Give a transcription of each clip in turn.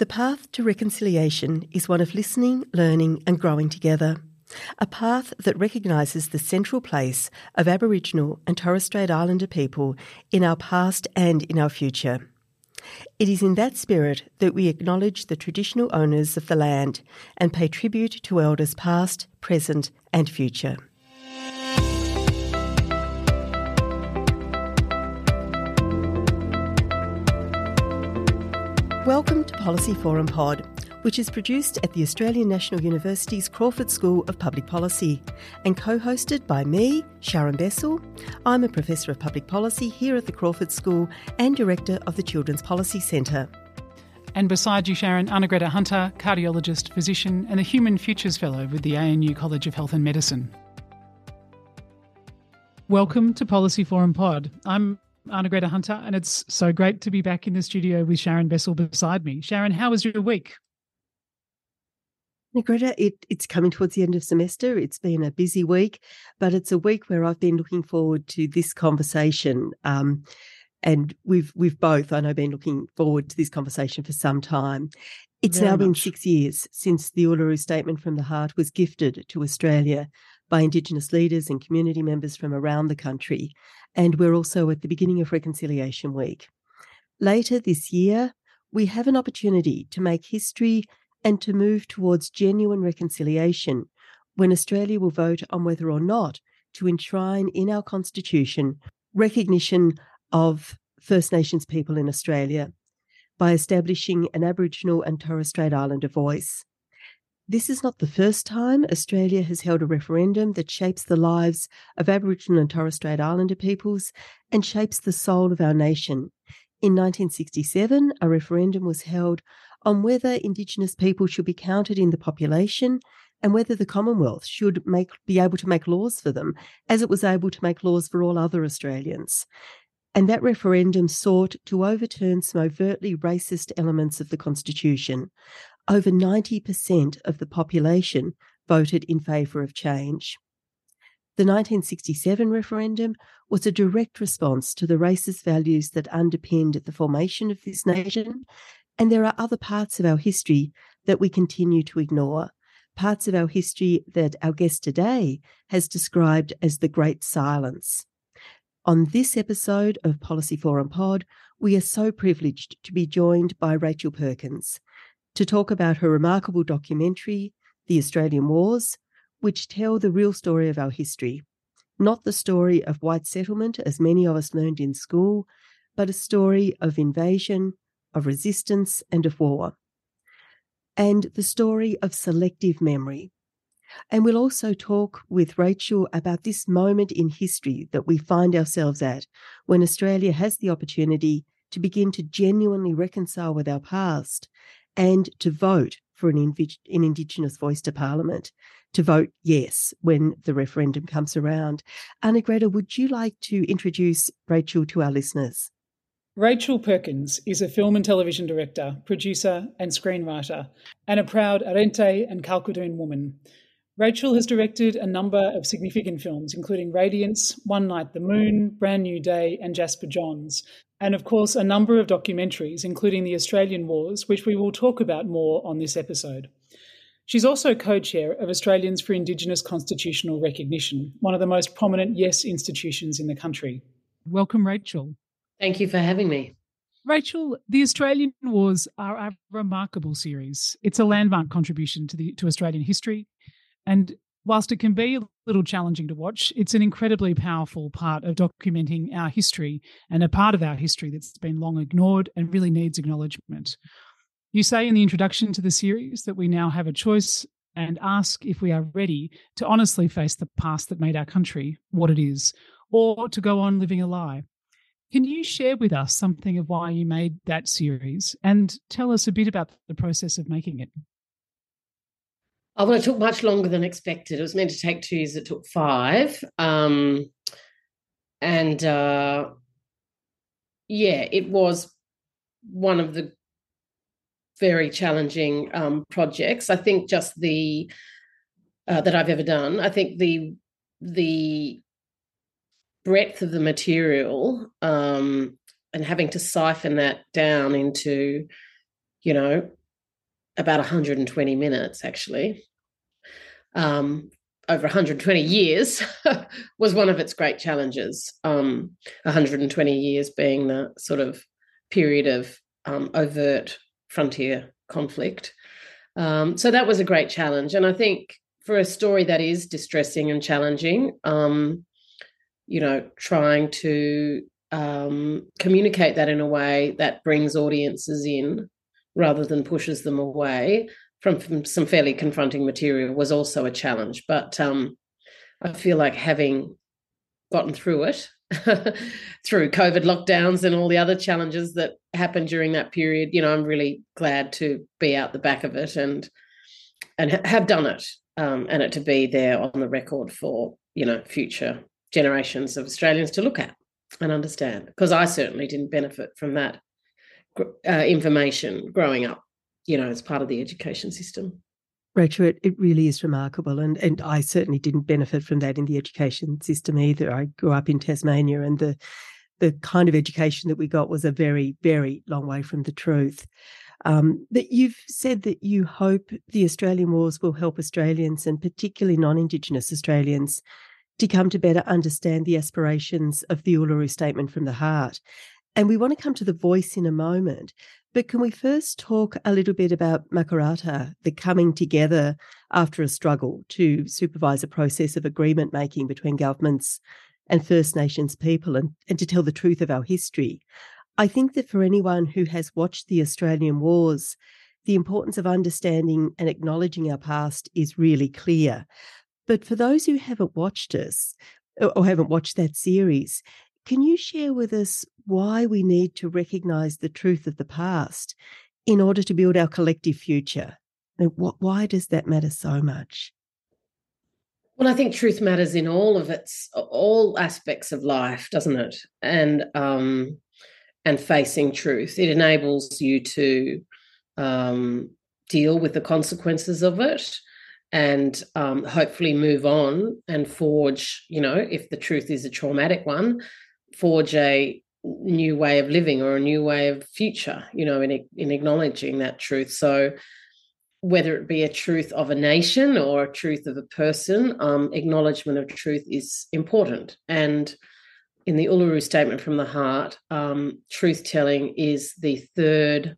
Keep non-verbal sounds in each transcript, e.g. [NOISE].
The path to reconciliation is one of listening, learning, and growing together. A path that recognises the central place of Aboriginal and Torres Strait Islander people in our past and in our future. It is in that spirit that we acknowledge the traditional owners of the land and pay tribute to elders past, present, and future. Welcome to Policy Forum Pod, which is produced at the Australian National University's Crawford School of Public Policy and co hosted by me, Sharon Bessell. I'm a Professor of Public Policy here at the Crawford School and Director of the Children's Policy Centre. And beside you, Sharon, Arnagretta Hunter, cardiologist, physician, and a Human Futures Fellow with the ANU College of Health and Medicine. Welcome to Policy Forum Pod. I'm Arnagretta Hunter, and it's so great to be back in the studio with Sharon Bessell beside me. Sharon, how was your week? Greta, it, it's coming towards the end of semester. It's been a busy week, but it's a week where I've been looking forward to this conversation. Um, and we've we've both, I know, been looking forward to this conversation for some time. It's Very now much. been six years since the Uluru Statement from the Heart was gifted to Australia by Indigenous leaders and community members from around the country. And we're also at the beginning of Reconciliation Week. Later this year, we have an opportunity to make history and to move towards genuine reconciliation when Australia will vote on whether or not to enshrine in our Constitution recognition of First Nations people in Australia by establishing an Aboriginal and Torres Strait Islander voice. This is not the first time Australia has held a referendum that shapes the lives of Aboriginal and Torres Strait Islander peoples and shapes the soul of our nation. In 1967, a referendum was held on whether Indigenous people should be counted in the population and whether the Commonwealth should make, be able to make laws for them, as it was able to make laws for all other Australians. And that referendum sought to overturn some overtly racist elements of the Constitution. Over 90% of the population voted in favour of change. The 1967 referendum was a direct response to the racist values that underpinned the formation of this nation and there are other parts of our history that we continue to ignore, parts of our history that our guest today has described as the Great Silence. On this episode of Policy Forum Pod, we are so privileged to be joined by Rachel Perkins to talk about her remarkable documentary, The Australian Wars, which tell the real story of our history. Not the story of white settlement, as many of us learned in school, but a story of invasion, of resistance, and of war. And the story of selective memory. And we'll also talk with Rachel about this moment in history that we find ourselves at when Australia has the opportunity to begin to genuinely reconcile with our past and to vote for an, an Indigenous voice to Parliament, to vote yes when the referendum comes around. Arnagretta, would you like to introduce Rachel to our listeners? Rachel Perkins is a film and television director, producer, and screenwriter, and a proud Arrernte and Kalkadoon woman. Rachel has directed a number of significant films, including Radiance, One Night the Moon, Brand New Day, and Jasper Jones, and of course, a number of documentaries, including The Australian Wars, which we will talk about more on this episode. She's also co chair of Australians for Indigenous Constitutional Recognition, one of the most prominent Yes institutions in the country. Welcome, Rachel. Thank you for having me. Rachel, the Australian Wars are a remarkable series. It's a landmark contribution to the to Australian history, and whilst it can be a little challenging to watch, it's an incredibly powerful part of documenting our history and a part of our history that's been long ignored and really needs acknowledgement. You say in the introduction to the series that we now have a choice and ask if we are ready to honestly face the past that made our country what it is, or to go on living a lie. Can you share with us something of why you made that series and tell us a bit about the process of making it? Oh, well, it took much longer than expected. It was meant to take two years, it took five. Um, and uh, yeah, it was one of the very challenging um, projects. I think just the uh, that I've ever done. I think the the breadth of the material um, and having to siphon that down into, you know, about 120 minutes actually, um, over 120 years [LAUGHS] was one of its great challenges. Um, 120 years being the sort of period of um, overt frontier conflict. Um, so that was a great challenge. And I think for a story that is distressing and challenging, um, you know, trying to um, communicate that in a way that brings audiences in rather than pushes them away from, from some fairly confronting material was also a challenge. But um, I feel like having gotten through it [LAUGHS] through COVID lockdowns and all the other challenges that happened during that period, you know, I'm really glad to be out the back of it and and have done it, um, and it to be there on the record for you know future generations of Australians to look at and understand. Because I certainly didn't benefit from that uh, information growing up, you know, as part of the education system. Rachel, it, it really is remarkable. And, and I certainly didn't benefit from that in the education system either. I grew up in Tasmania and the the kind of education that we got was a very, very long way from the truth. Um, that you've said that you hope the Australian Wars will help Australians and particularly non-Indigenous Australians to come to better understand the aspirations of the Uluru Statement from the Heart. And we want to come to the voice in a moment. But can we first talk a little bit about Makarrata, the coming together after a struggle to supervise a process of agreement making between governments and First Nations people and, and to tell the truth of our history? I think that for anyone who has watched the Australian Wars, the importance of understanding and acknowledging our past is really clear. But for those who haven't watched us or haven't watched that series, can you share with us why we need to recognize the truth of the past in order to build our collective future? Why does that matter so much? Well, I think truth matters in all of its all aspects of life, doesn't it? And um, and facing truth, it enables you to um, deal with the consequences of it, and um, hopefully move on and forge. You know, if the truth is a traumatic one, forge a new way of living or a new way of future you know in in acknowledging that truth. So whether it be a truth of a nation or a truth of a person um, acknowledgement of truth is important. And in the uluru statement from the heart um, truth telling is the third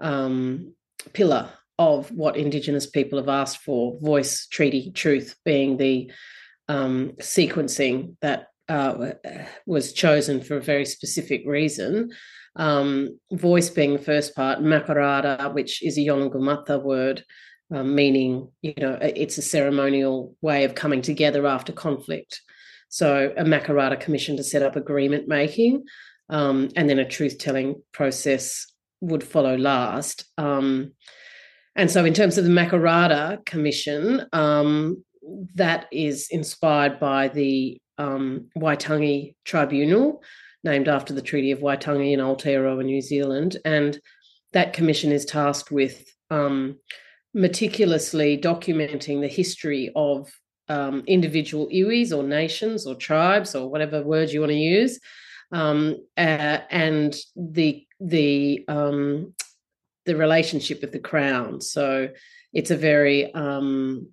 um, pillar of what indigenous people have asked for voice treaty truth being the um, sequencing that uh, was chosen for a very specific reason. Um, voice being the first part, makarrata, which is a Yolngu word, um, meaning, you know, it's a ceremonial way of coming together after conflict. So a makarrata commission to set up agreement making, um, and then a truth telling process would follow last. Um, and so, in terms of the Makarrata Commission, um, that is inspired by the um, Waitangi Tribunal, named after the Treaty of Waitangi in Aotearoa, New Zealand. And that commission is tasked with um, meticulously documenting the history of um, individual iwis or nations or tribes or whatever word you want to use, um, uh, and the the um, the relationship with the crown. So it's a very um,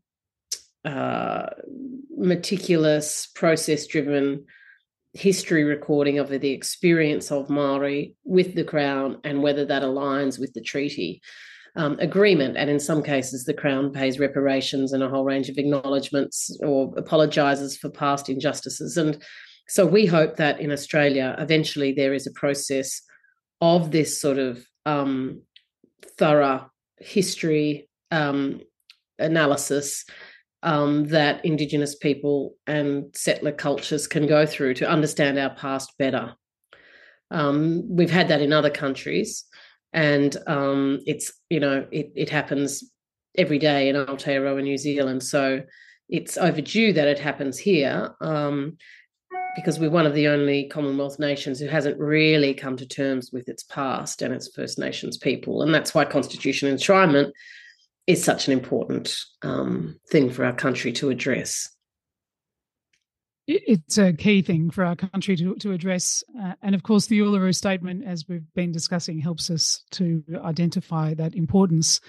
uh, meticulous, process driven history recording of the experience of Maori with the Crown and whether that aligns with the treaty. Um, agreement, and in some cases, the Crown pays reparations and a whole range of acknowledgements or apologises for past injustices. And so we hope that in Australia, eventually, there is a process of this sort of um, thorough history um, analysis um, that Indigenous people and settler cultures can go through to understand our past better. Um, we've had that in other countries, and um, it's you know it, it happens every day in Aotearoa, New Zealand. So it's overdue that it happens here um, because we're one of the only Commonwealth nations who hasn't really come to terms with its past and its First Nations people, and that's why Constitution enshrinement is such an important um, thing for our country to address it's a key thing for our country to, to address. Uh, and of course, the Uluru Statement, as we've been discussing, helps us to identify that importance.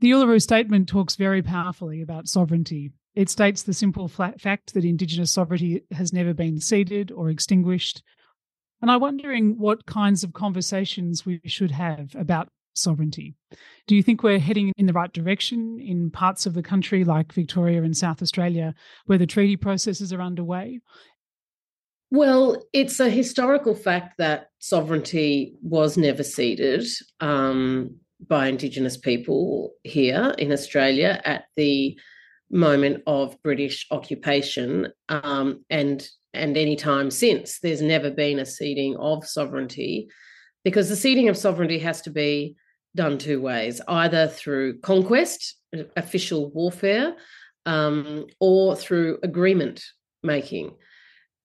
The Uluru Statement talks very powerfully about sovereignty. It states the simple fact that Indigenous sovereignty has never been ceded or extinguished. And I'm wondering what kinds of conversations we should have about sovereignty. Do you think we're heading in the right direction in parts of the country like Victoria and South Australia where the treaty processes are underway? Well, it's a historical fact that sovereignty was never ceded um, by Indigenous people here in Australia at the moment of British occupation, um, and and any time since. There's never been a ceding of sovereignty, because the ceding of sovereignty has to be done two ways either through conquest, official warfare, um, or through agreement making.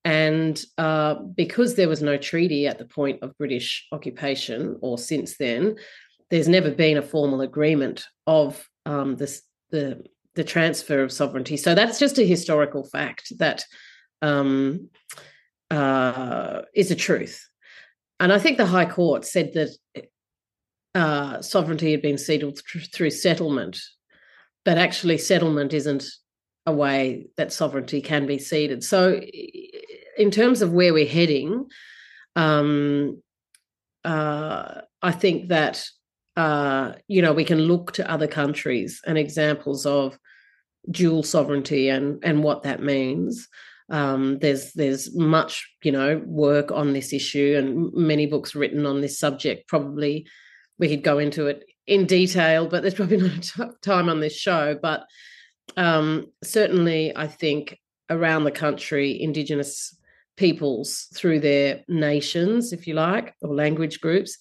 And uh, because there was no treaty at the point of British occupation or since then, there's never been a formal agreement of um, this, the the transfer of sovereignty. So that's just a historical fact that um, uh, is a truth. And I think the High Court said that uh, sovereignty had been ceded th- through settlement, but actually, settlement isn't a way that sovereignty can be ceded. So, in terms of where we're heading, um, uh, I think that uh, you know we can look to other countries and examples of dual sovereignty and and what that means. Um, there's there's much you know work on this issue and many books written on this subject, probably we could go into it in detail, but there's probably [LAUGHS] not time on this show. But um, certainly, I think around the country, Indigenous peoples through their nations, if you like, or language groups,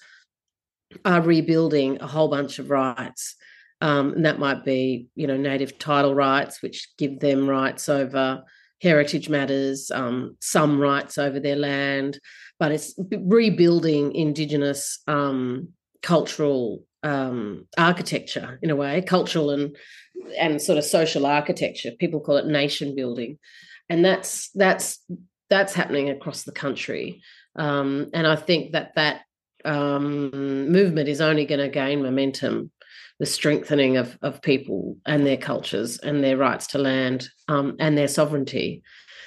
are rebuilding a whole bunch of rights. Um, and that might be, you know, native title rights, which give them rights over heritage matters, um, some rights over their land, but it's rebuilding Indigenous um, cultural um, architecture in a way, cultural and and sort of social architecture. People call it nation building, and that's that's that's happening across the country. Um, and I think that that um, movement is only going to gain momentum. The strengthening of of people and their cultures and their rights to land um, and their sovereignty.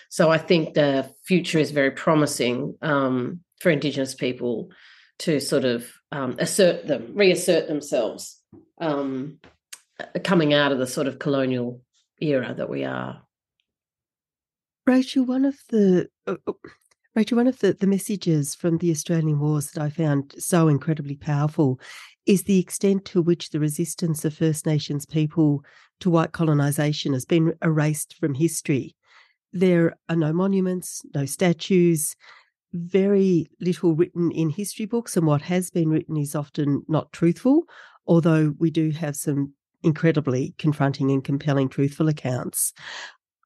So I think the future is very promising um, for Indigenous people to sort of um, assert them, reassert themselves, um, coming out of the sort of colonial era that we are. Rachel, one of the uh, uh, Rachel, one of the, the messages from the Australian Wars that I found so incredibly powerful is the extent to which the resistance of First Nations people to white colonisation has been erased from history. There are no monuments, no statues, very little written in history books, and what has been written is often not truthful, although we do have some incredibly confronting and compelling truthful accounts.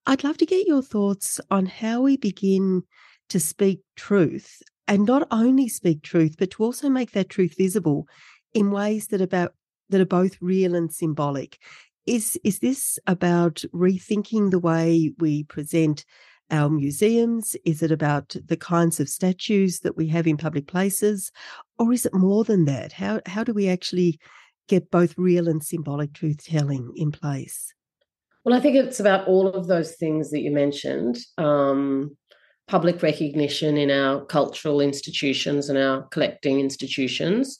I'd love to get your thoughts on how we begin to speak truth and not only speak truth, but to also make that truth visible in ways that about that are both real and symbolic. Is is this about rethinking the way we present our museums? Is it about the kinds of statues that we have in public places? Or is it more than that? How, how do we actually get both real and symbolic truth telling in place? Well, I think it's about all of those things that you mentioned. Um, public recognition in our cultural institutions and our collecting institutions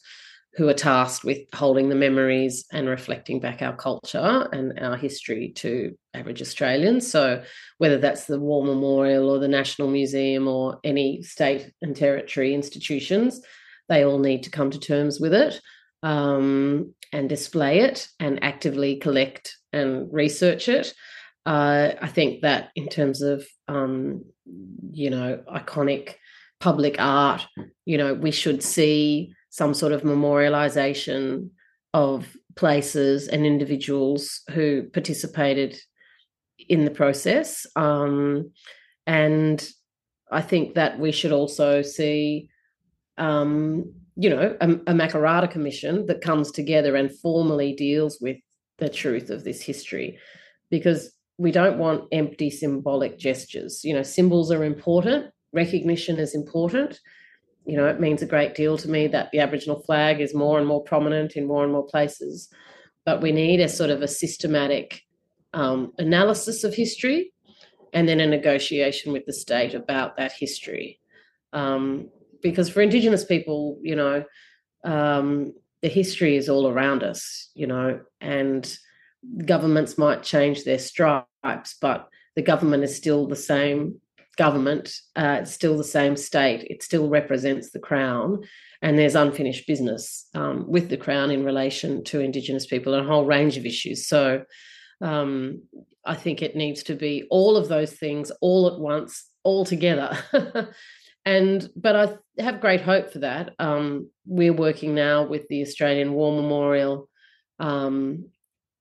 who are tasked with holding the memories and reflecting back our culture and our history to average Australians. So, whether that's the War Memorial or the National Museum or any state and territory institutions, they all need to come to terms with it um, and display it and actively collect and research it. Uh, I think that in terms of, um, you know, iconic public art. You know, we should see some sort of memorialization of places and individuals who participated in the process. Um, and I think that we should also see, um, you know, a, a Makarrata commission that comes together and formally deals with the truth of this history, because we don't want empty symbolic gestures. You know, symbols are important, recognition is important. You know, it means a great deal to me that the Aboriginal flag is more and more prominent in more and more places. But we need a sort of a systematic um, analysis of history and then a negotiation with the state about that history. Um, because for Indigenous people, you know, um, the history is all around us, you know, and governments might change their stripes, but the government is still the same government, uh, it's still the same state, it still represents the Crown, and there's unfinished business um, with the Crown in relation to Indigenous people and a whole range of issues. So um, I think it needs to be all of those things all at once, all together. [LAUGHS] and but I have great hope for that. Um, we're working now with the Australian War Memorial, um,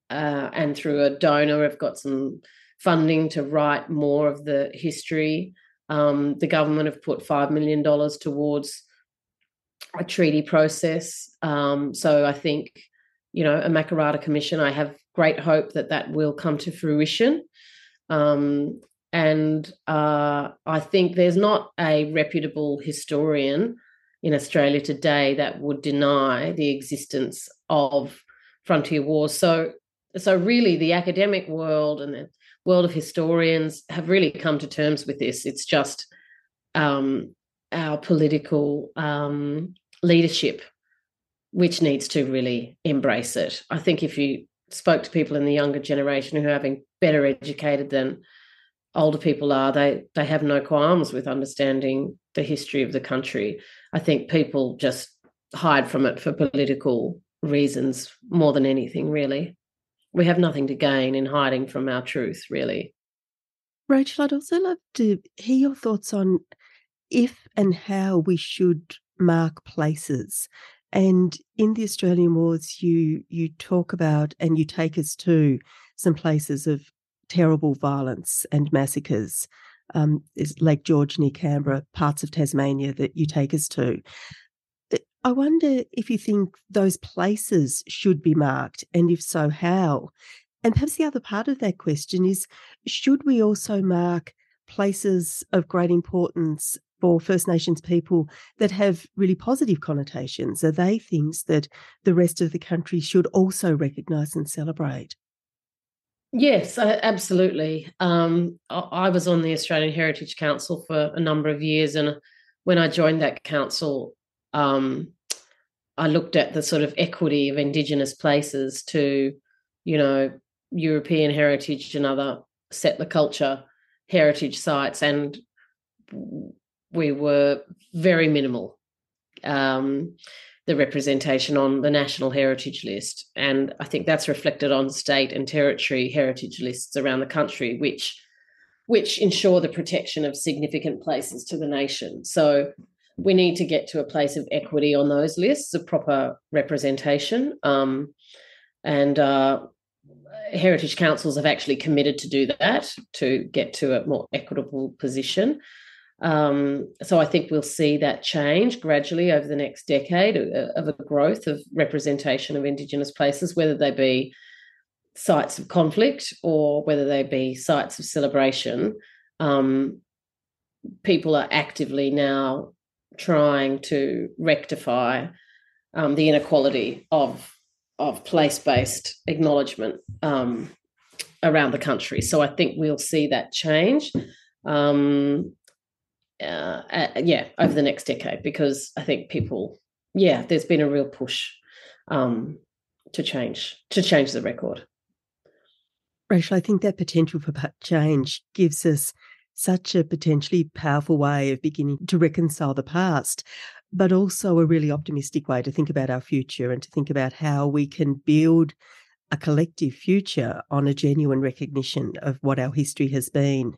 uh, and through a donor, I've got some funding to write more of the history. Um, the government have put five million dollars towards a treaty process. Um, so I think, you know, a Makarrata Commission. I have great hope that that will come to fruition. Um, and uh, I think there's not a reputable historian in Australia today that would deny the existence of frontier wars. So, so really, the academic world and the world of historians have really come to terms with this. It's just um, our political um, leadership which needs to really embrace it. I think if you spoke to people in the younger generation who are having better educated than older people are, they they have no qualms with understanding the history of the country. I think people just hide from it for political reasons more than anything, really. We have nothing to gain in hiding from our truth, really. Rachel, I'd also love to hear your thoughts on if and how we should mark places and in the Australian Wars, you you talk about and you take us to some places of terrible violence and massacres. Um, is Lake George near Canberra, parts of Tasmania that you take us to. I wonder if you think those places should be marked, and if so, how? And perhaps the other part of that question is should we also mark places of great importance for First Nations people that have really positive connotations? Are they things that the rest of the country should also recognise and celebrate? Yes, absolutely. Um, I was on the Australian Heritage Council for a number of years, and when I joined that council, um, I looked at the sort of equity of Indigenous places to, you know, European heritage and other settler culture heritage sites, and we were very minimal. Um, the representation on the National Heritage List. And I think that's reflected on state and territory heritage lists around the country, which which ensure the protection of significant places to the nation. So we need to get to a place of equity on those lists, a proper representation. Um, and uh, heritage councils have actually committed to do that to get to a more equitable position. Um, so I think we'll see that change gradually over the next decade uh, of a growth of representation of Indigenous places, whether they be sites of conflict or whether they be sites of celebration. Um, people are actively now trying to rectify um, the inequality of of place based acknowledgement um, around the country. So I think we'll see that change. Um, uh, uh, yeah, over the next decade, because I think people, yeah, there's been a real push um, to change to change the record. Rachel, I think that potential for change gives us such a potentially powerful way of beginning to reconcile the past, but also a really optimistic way to think about our future and to think about how we can build a collective future on a genuine recognition of what our history has been.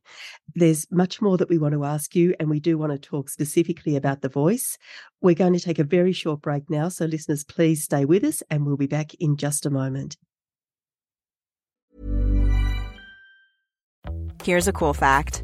There's much more that we want to ask you, and we do want to talk specifically about the voice. We're going to take a very short break now, so listeners, please stay with us, and we'll be back in just a moment. Here's a cool fact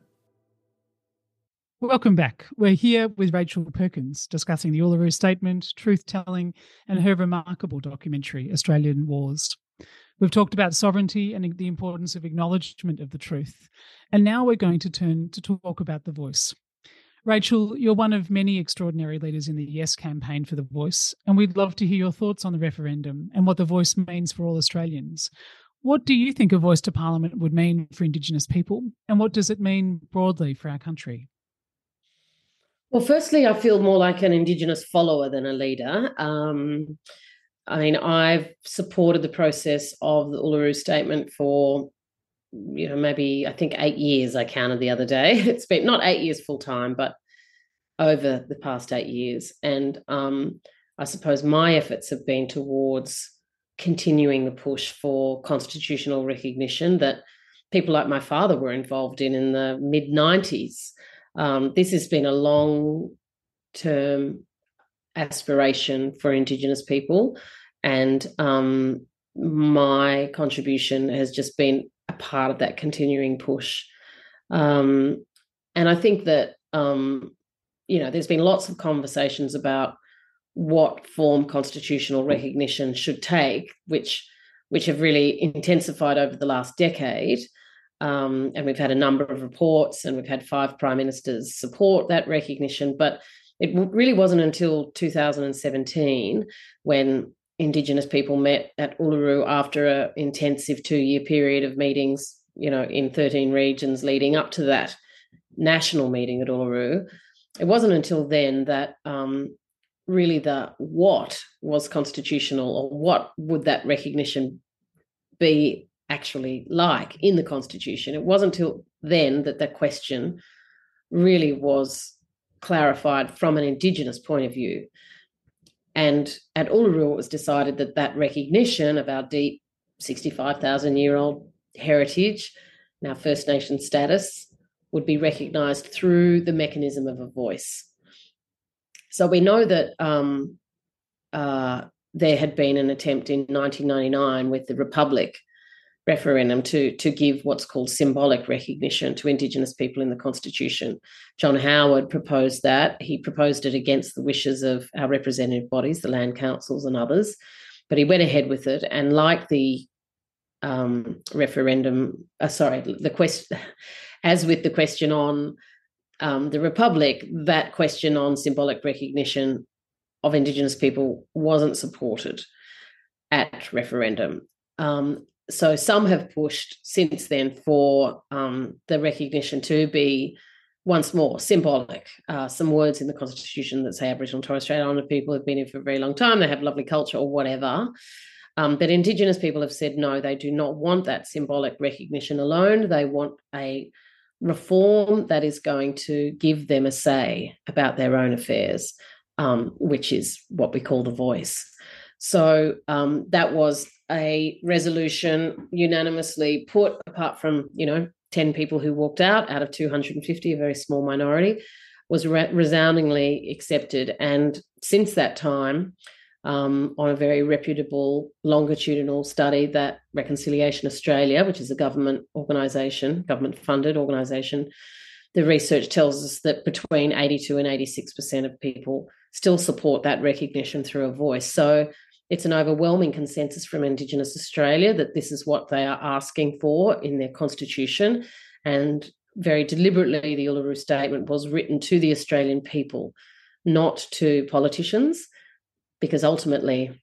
Welcome back. We're here with Rachel Perkins discussing the Uluru Statement, truth telling, and her remarkable documentary, Australian Wars. We've talked about sovereignty and the importance of acknowledgement of the truth. And now we're going to turn to talk about the voice. Rachel, you're one of many extraordinary leaders in the Yes campaign for the voice, and we'd love to hear your thoughts on the referendum and what the voice means for all Australians. What do you think a voice to Parliament would mean for Indigenous people, and what does it mean broadly for our country? Well, firstly, I feel more like an Indigenous follower than a leader. Um, I mean, I've supported the process of the Uluru Statement for, you know, maybe I think eight years. I counted the other day. [LAUGHS] It's been not eight years full time, but over the past eight years. And um, I suppose my efforts have been towards continuing the push for constitutional recognition that people like my father were involved in in the mid 90s. Um, this has been a long term aspiration for Indigenous people. And um, my contribution has just been a part of that continuing push. Um, and I think that, um, you know, there's been lots of conversations about what form constitutional recognition should take, which which have really intensified over the last decade. Um, and we've had a number of reports, and we've had five prime ministers support that recognition. But it really wasn't until 2017 when Indigenous people met at Uluru after an intensive two-year period of meetings, you know, in 13 regions leading up to that national meeting at Uluru. It wasn't until then that um, really the what was constitutional or what would that recognition be actually like in the constitution. It wasn't until then that that question really was clarified from an Indigenous point of view. And at Uluru, it was decided that that recognition of our deep 65,000 year old heritage and our First Nation status would be recognised through the mechanism of a voice. So we know that um, uh, there had been an attempt in 1999 with the Republic referendum to, to give what's called symbolic recognition to Indigenous people in the Constitution. John Howard proposed that. He proposed it against the wishes of our representative bodies, the land councils and others, but he went ahead with it. And like the um, referendum, uh, sorry, the question, [LAUGHS] as with the question on um, the Republic, that question on symbolic recognition of Indigenous people wasn't supported at referendum. Um, so some have pushed since then for um, the recognition to be once more symbolic. Uh, some words in the constitution that say Aboriginal and Torres Strait Islander people have been here for a very long time, they have lovely culture or whatever. Um, but Indigenous people have said no, they do not want that symbolic recognition alone. They want a reform that is going to give them a say about their own affairs, um, which is what we call the voice. So um, that was a resolution unanimously put, apart from, you know, 10 people who walked out out of 250, a very small minority, was re- resoundingly accepted. And since that time, um, on a very reputable longitudinal study that Reconciliation Australia, which is a government organisation, government funded organisation, the research tells us that between 82 and 86% of people still support that recognition through a voice. So it's an overwhelming consensus from Indigenous Australia that this is what they are asking for in their constitution. And very deliberately, the Uluru Statement was written to the Australian people, not to politicians, because ultimately,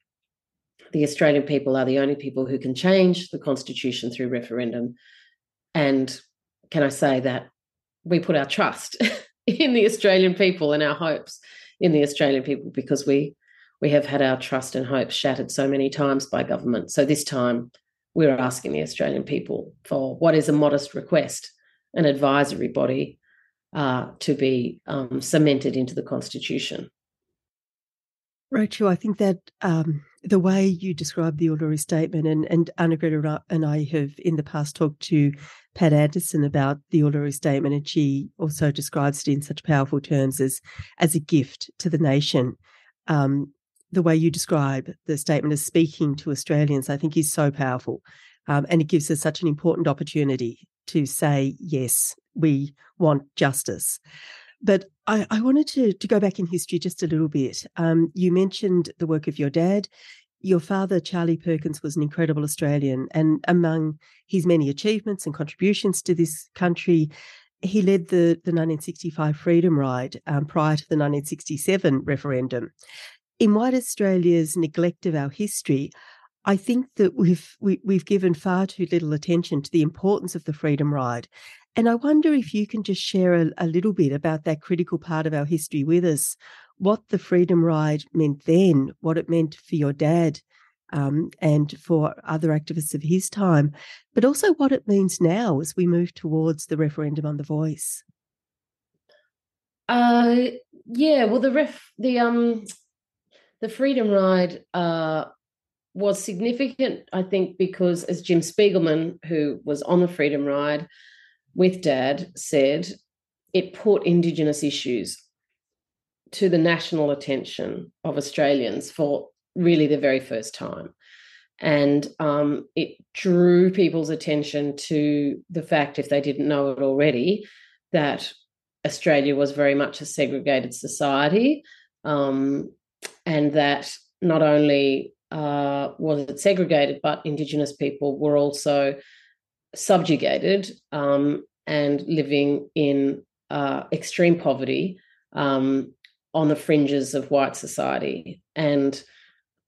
the Australian people are the only people who can change the constitution through referendum. And can I say that we put our trust [LAUGHS] in the Australian people and our hopes in the Australian people because we we have had our trust and hopes shattered so many times by government. So this time we're asking the Australian people for what is a modest request, an advisory body uh, to be um, cemented into the constitution. Rachel, I think that um, the way you describe the Uluru Statement, and, and Arnagretta and I have in the past talked to Pat Anderson about the Uluru Statement, and she also describes it in such powerful terms as, as a gift to the nation. Um, the way you describe the statement as speaking to Australians, I think is so powerful. Um, and it gives us such an important opportunity to say, yes, we want justice. But I, I wanted to, to go back in history just a little bit. Um, you mentioned the work of your dad. Your father, Charlie Perkins, was an incredible Australian, and among his many achievements and contributions to this country, he led the, the 1965 Freedom Ride um, prior to the 1967 referendum. In white Australia's neglect of our history, I think that we've we, have we have given far too little attention to the importance of the Freedom Ride and I wonder if you can just share a, a little bit about that critical part of our history with us, what the Freedom Ride meant then, what it meant for your dad um, and for other activists of his time, but also what it means now as we move towards the referendum on the voice. Uh, yeah, well, the ref, the um, the Freedom Ride uh, was significant, I think, because as Jim Spigelman, who was on the Freedom Ride, with dad said it put Indigenous issues to the national attention of Australians for really the very first time. And um, it drew people's attention to the fact, if they didn't know it already, that Australia was very much a segregated society, um, and that not only uh, was it segregated, but Indigenous people were also subjugated um, and living in uh, extreme poverty um, on the fringes of white society. And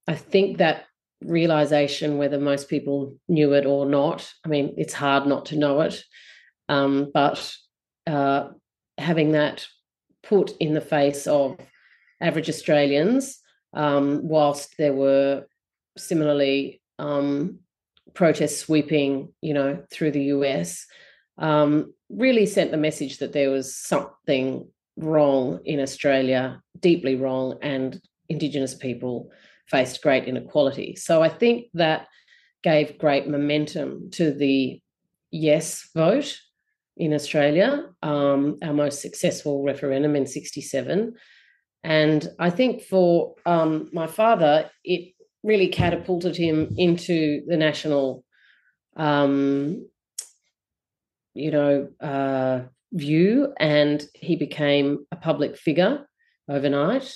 I think that realization, whether most people knew it or not, I mean, it's hard not to know it, um, but uh, having that put in the face of average Australians, um, whilst there were similarly um, protests sweeping, you know, through the US, um, really sent the message that there was something wrong in Australia, deeply wrong, and Indigenous people faced great inequality. So I think that gave great momentum to the yes vote in Australia, um, our most successful referendum in 67. And I think for um, my father, it really catapulted him into the national, um, you know, uh, view, and he became a public figure overnight.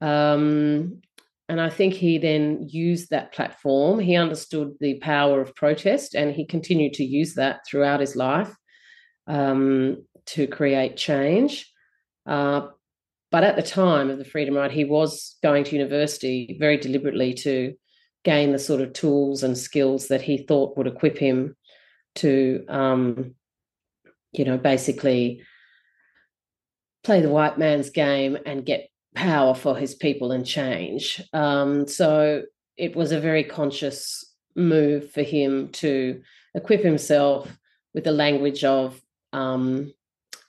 Um, and I think he then used that platform. He understood the power of protest, and he continued to use that throughout his life um, to create change. Uh, but at the time of the Freedom Ride, he was going to university very deliberately to gain the sort of tools and skills that he thought would equip him to, um, you know, basically play the white man's game and get power for his people and change. Um, so it was a very conscious move for him to equip himself with the language of, um,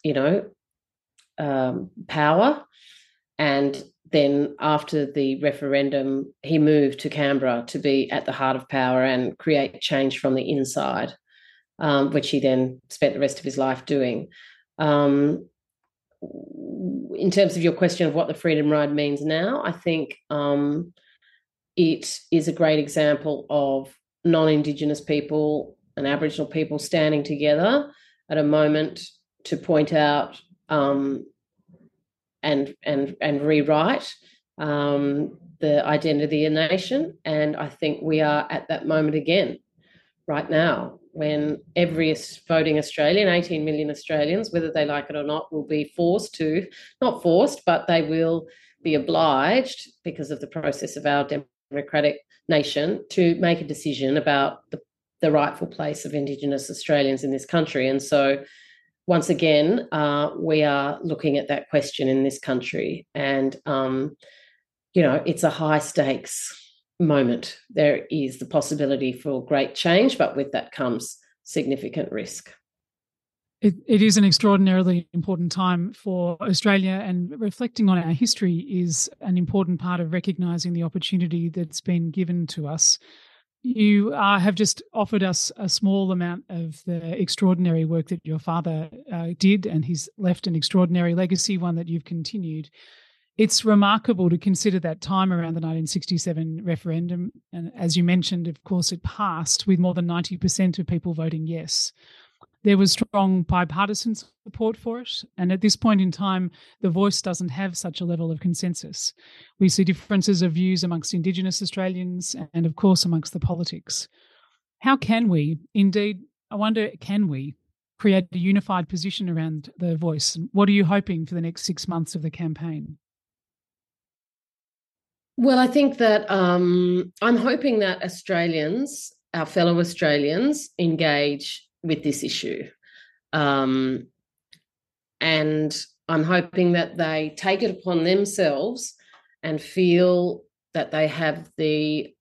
you know, um, power and then after the referendum, he moved to Canberra to be at the heart of power and create change from the inside, um, which he then spent the rest of his life doing. Um, in terms of your question of what the Freedom Ride means now, I think um, it is a great example of non Indigenous people and Aboriginal people standing together at a moment to point out um, and and and rewrite um, the identity of the nation. And I think we are at that moment again, right now, when every voting Australian, 18 million Australians, whether they like it or not, will be forced to, not forced, but they will be obliged because of the process of our democratic nation to make a decision about the, the rightful place of Indigenous Australians in this country. And so, once again, uh, we are looking at that question in this country. And, um, you know, it's a high stakes moment. There is the possibility for great change, but with that comes significant risk. It, it is an extraordinarily important time for Australia, and reflecting on our history is an important part of recognising the opportunity that's been given to us. You uh, have just offered us a small amount of the extraordinary work that your father uh, did, and he's left an extraordinary legacy, one that you've continued it's remarkable to consider that time around the 1967 referendum. And as you mentioned, of course, it passed with more than 90% of people voting yes. There was strong bipartisan support for it. And at this point in time, the voice doesn't have such a level of consensus. We see differences of views amongst Indigenous Australians and, of course, amongst the politics. How can we, indeed, I wonder, can we create a unified position around the voice? What are you hoping for the next six months of the campaign? Well, I think that um, I'm hoping that Australians, our fellow Australians, engage with this issue. Um, and I'm hoping that they take it upon themselves and feel that they have the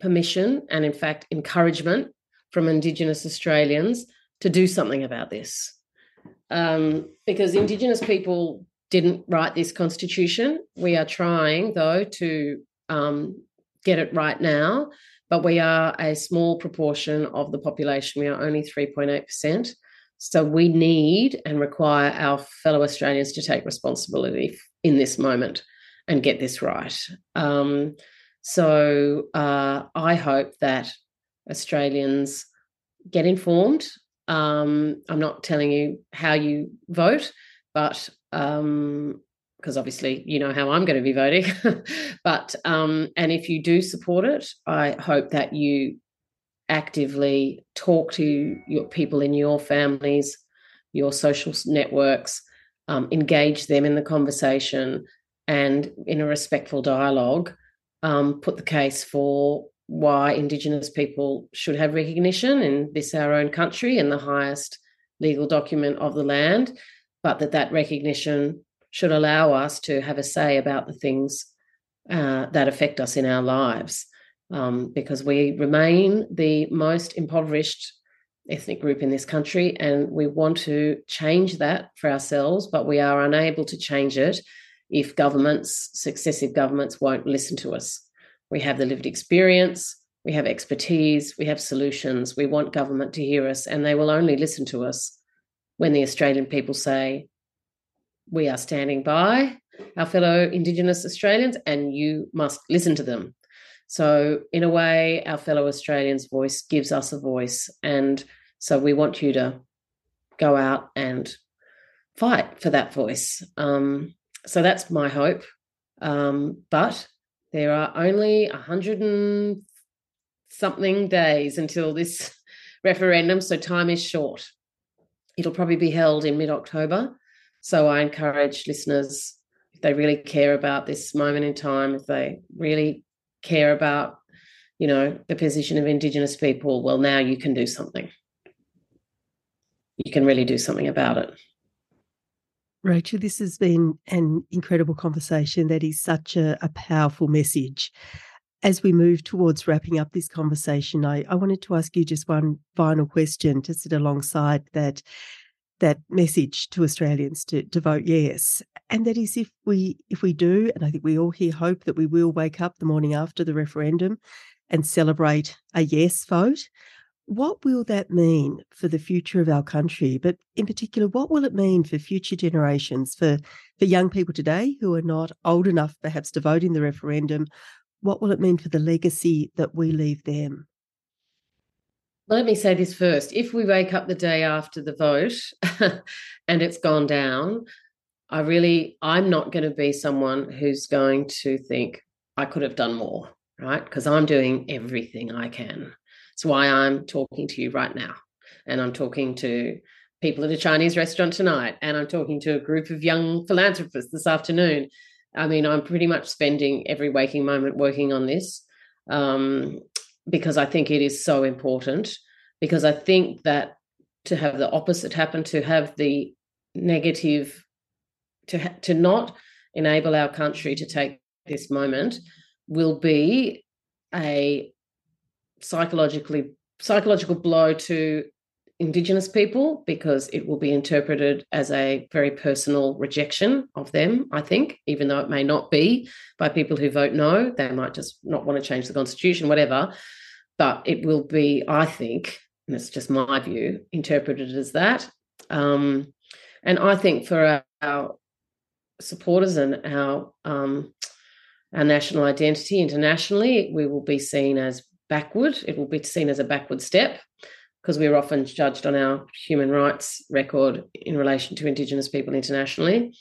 permission and, in fact, encouragement from Indigenous Australians to do something about this. Um, because Indigenous people didn't write this constitution. We are trying, though, to um, get it right now, but we are a small proportion of the population. We are only 3.8%. So we need and require our fellow Australians to take responsibility in this moment and get this right. Um, so uh, I hope that Australians get informed. Um, I'm not telling you how you vote, but um, because obviously you know how I'm going to be voting. [LAUGHS] but um, and if you do support it, I hope that you actively talk to your people in your families, your social networks, um, engage them in the conversation, and in a respectful dialogue, um, put the case for why Indigenous people should have recognition in this our own country and the highest legal document of the land but that that recognition should allow us to have a say about the things uh, that affect us in our lives, um, because we remain the most impoverished ethnic group in this country, and we want to change that for ourselves, but we are unable to change it if governments, successive governments, won't listen to us. We have the lived experience, we have expertise, we have solutions. We want government to hear us, and they will only listen to us when the Australian people say, we are standing by our fellow Indigenous Australians and you must listen to them. So, in a way, our fellow Australians' voice gives us a voice. And so we want you to go out and fight for that voice. Um, so that's my hope. Um, but there are only a hundred and something days until this [LAUGHS] referendum, so time is short it'll probably be held in mid October. So I encourage listeners, if they really care about this moment in time, if they really care about, you know, the position of Indigenous people, well, now you can do something. You can really do something about it. Rachel, this has been an incredible conversation. That is such a, a powerful message. As we move towards wrapping up this conversation, I, I wanted to ask you just one final question to sit alongside that that message to Australians to, to vote yes. And that is if we if we do, and I think we all here hope that we will wake up the morning after the referendum and celebrate a yes vote, what will that mean for the future of our country? But in particular, what will it mean for future generations, for, for young people today who are not old enough perhaps to vote in the referendum what will it mean for the legacy that we leave them? Let me say this first. If we wake up the day after the vote [LAUGHS] and it's gone down, I really, I'm not going to be someone who's going to think I could have done more, right? Because I'm doing everything I can. It's why I'm talking to you right now. And I'm talking to people at a Chinese restaurant tonight. And I'm talking to a group of young philanthropists this afternoon. I mean, I'm pretty much spending every waking moment working on this um, because I think it is so important. Because I think that to have the opposite happen, to have the negative to ha- to not enable our country to take this moment will be a psychologically psychological blow to indigenous people because it will be interpreted as a very personal rejection of them i think even though it may not be by people who vote no. They might just not want to change the constitution whatever. But it will be i think and it's just my view interpreted as that. Um, and i think for our, our supporters and our um, our national identity internationally, we will be seen as backward. It will be seen as a backward step because we're often judged on our human rights record in relation to Indigenous people internationally.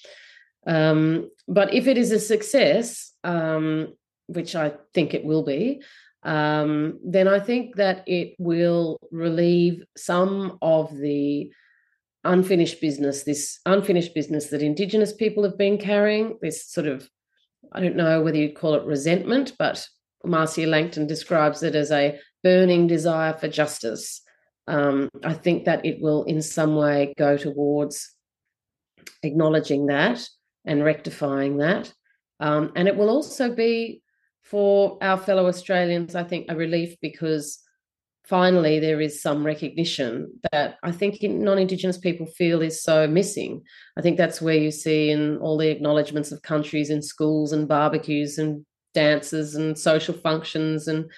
Um, but if it is a success, um, which I think it will be, um, then I think that it will relieve some of the unfinished business, this unfinished business that Indigenous people have been carrying, this sort of, I don't know whether you'd call it resentment, but Marcia Langton describes it as a burning desire for justice. Um, I think that it will in some way go towards acknowledging that and rectifying that. Um, and it will also be for our fellow Australians, I think, a relief because finally there is some recognition that I think non-Indigenous people feel is so missing. I think that's where you see in all the acknowledgements of countries in schools and barbecues and dances and social functions and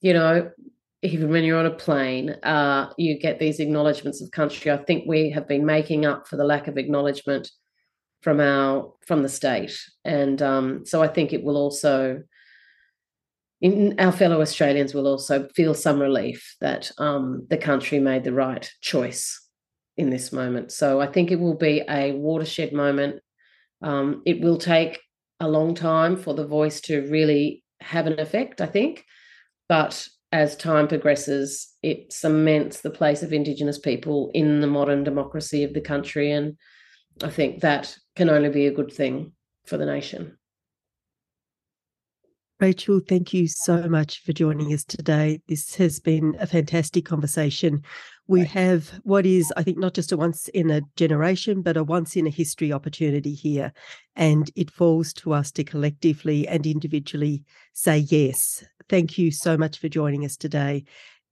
you know even when you're on a plane uh, you get these acknowledgements of country i think we have been making up for the lack of acknowledgement from our from the state and um, so i think it will also in, our fellow Australians will also feel some relief that um, the country made the right choice in this moment. So I think it will be a watershed moment. Um, it will take a long time for the voice to really have an effect, I think. But as time progresses, it cements the place of Indigenous people in the modern democracy of the country. And I think that can only be a good thing for the nation. Rachel, thank you so much for joining us today. This has been a fantastic conversation. We have what is, I think, not just a once in a generation, but a once in a history opportunity here. And it falls to us to collectively and individually say yes. Thank you so much for joining us today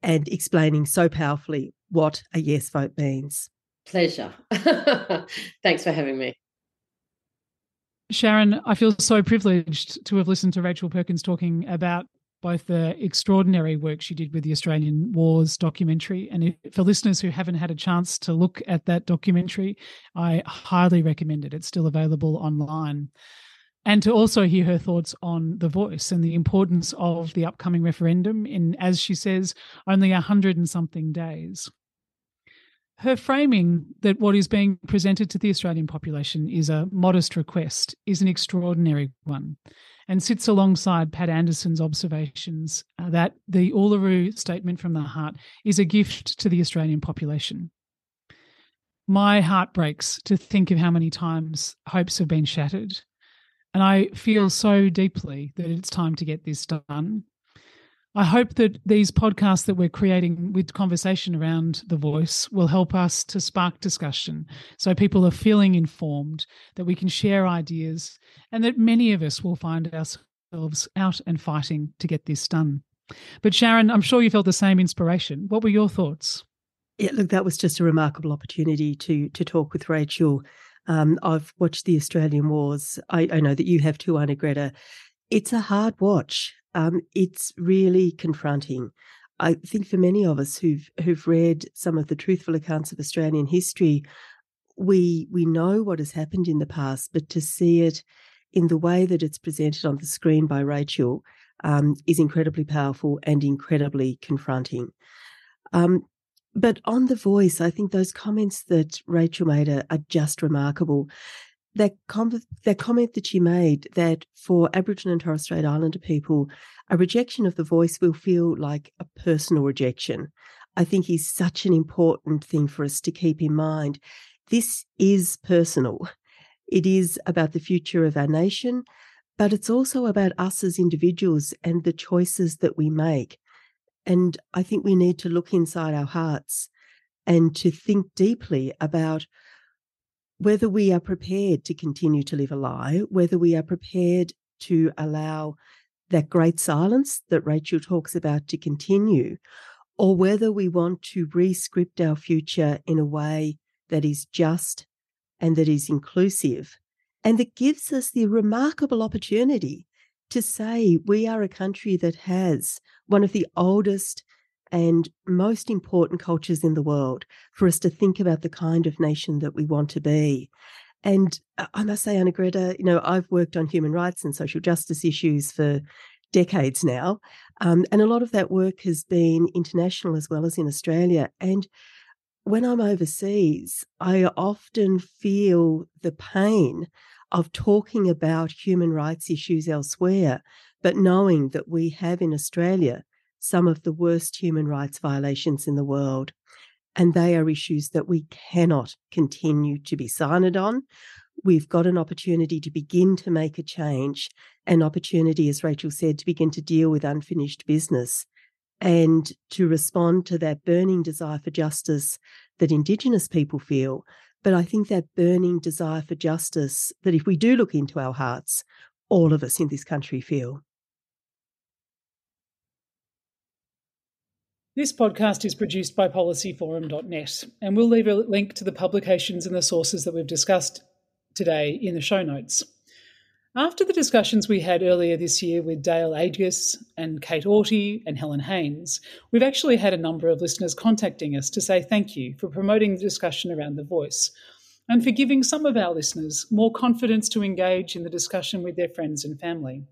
and explaining so powerfully what a yes vote means. Pleasure. [LAUGHS] Thanks for having me. Sharon, I feel so privileged to have listened to Rachel Perkins talking about both the extraordinary work she did with the Australian Wars documentary. And if, for listeners who haven't had a chance to look at that documentary, I highly recommend it. It's still available online. And to also hear her thoughts on The Voice and the importance of the upcoming referendum in, as she says, only a hundred and something days her framing that what is being presented to the Australian population is a modest request is an extraordinary one and sits alongside Pat Anderson's observations uh, that the Uluru Statement from the Heart is a gift to the Australian population. My heart breaks to think of how many times hopes have been shattered. And I feel so deeply that it's time to get this done. I hope that these podcasts that we're creating with conversation around the voice will help us to spark discussion so people are feeling informed, that we can share ideas, and that many of us will find ourselves out and fighting to get this done. But Sharon, I'm sure you felt the same inspiration. What were your thoughts? Yeah, look, that was just a remarkable opportunity to to talk with Rachel. Um, I've watched the Australian Wars. I, I know that you have too, Arnagretta. It's a hard watch um, it's really confronting. I think for many of us who've who've read some of the truthful accounts of Australian history, we we know what has happened in the past, but to see it in the way that it's presented on the screen by Rachel, um, is incredibly powerful and incredibly confronting. Um, but on the voice, I think those comments that Rachel made are, are just remarkable. That, com- that comment that she made that for Aboriginal and Torres Strait Islander people, a rejection of the voice will feel like a personal rejection. I think is such an important thing for us to keep in mind. This is personal. It is about the future of our nation, but it's also about us as individuals and the choices that we make. And I think we need to look inside our hearts and to think deeply about whether we are prepared to continue to live a lie, whether we are prepared to allow that great silence that Rachel talks about to continue, or whether we want to rescript our future in a way that is just and that is inclusive. And that gives us the remarkable opportunity to say we are a country that has one of the oldest and most important cultures in the world for us to think about the kind of nation that we want to be. And I must say, Arnagretta, you know, I've worked on human rights and social justice issues for decades now. Um, and a lot of that work has been international as well as in Australia. And when I'm overseas, I often feel the pain of talking about human rights issues elsewhere, but knowing that we have in Australia some of the worst human rights violations in the world. And they are issues that we cannot continue to be silent on. We've got an opportunity to begin to make a change, an opportunity, as Rachel said, to begin to deal with unfinished business and to respond to that burning desire for justice that Indigenous people feel, but I think that burning desire for justice that if we do look into our hearts, all of us in this country feel. This podcast is produced by policyforum.net, and we'll leave a link to the publications and the sources that we've discussed today in the show notes. After the discussions we had earlier this year with Dale Agius and Kate Orty and Helen Haines, we've actually had a number of listeners contacting us to say thank you for promoting the discussion around the voice and for giving some of our listeners more confidence to engage in the discussion with their friends and family.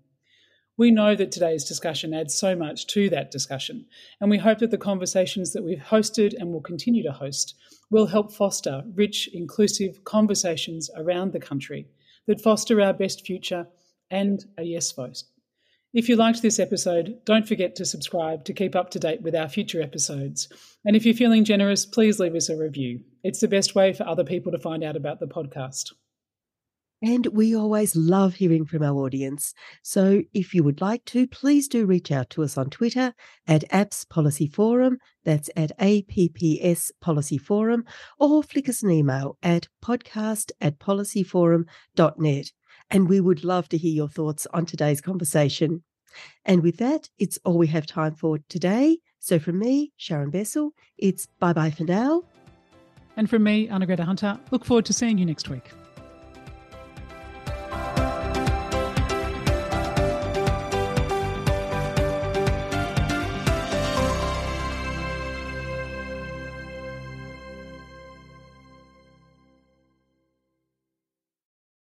We know that today's discussion adds so much to that discussion, and we hope that the conversations that we've hosted and will continue to host will help foster rich, inclusive conversations around the country that foster our best future and a yes vote. If you liked this episode, don't forget to subscribe to keep up to date with our future episodes. And if you're feeling generous, please leave us a review. It's the best way for other people to find out about the podcast. And we always love hearing from our audience. So if you would like to, please do reach out to us on Twitter at Apps Policy Forum. That's at APPS Policy Forum, or flick us an email at podcast at policyforum.net. And we would love to hear your thoughts on today's conversation. And with that, it's all we have time for today. So from me, Sharon Bessell, it's bye bye for now. And from me, Arnagretta Hunter, look forward to seeing you next week.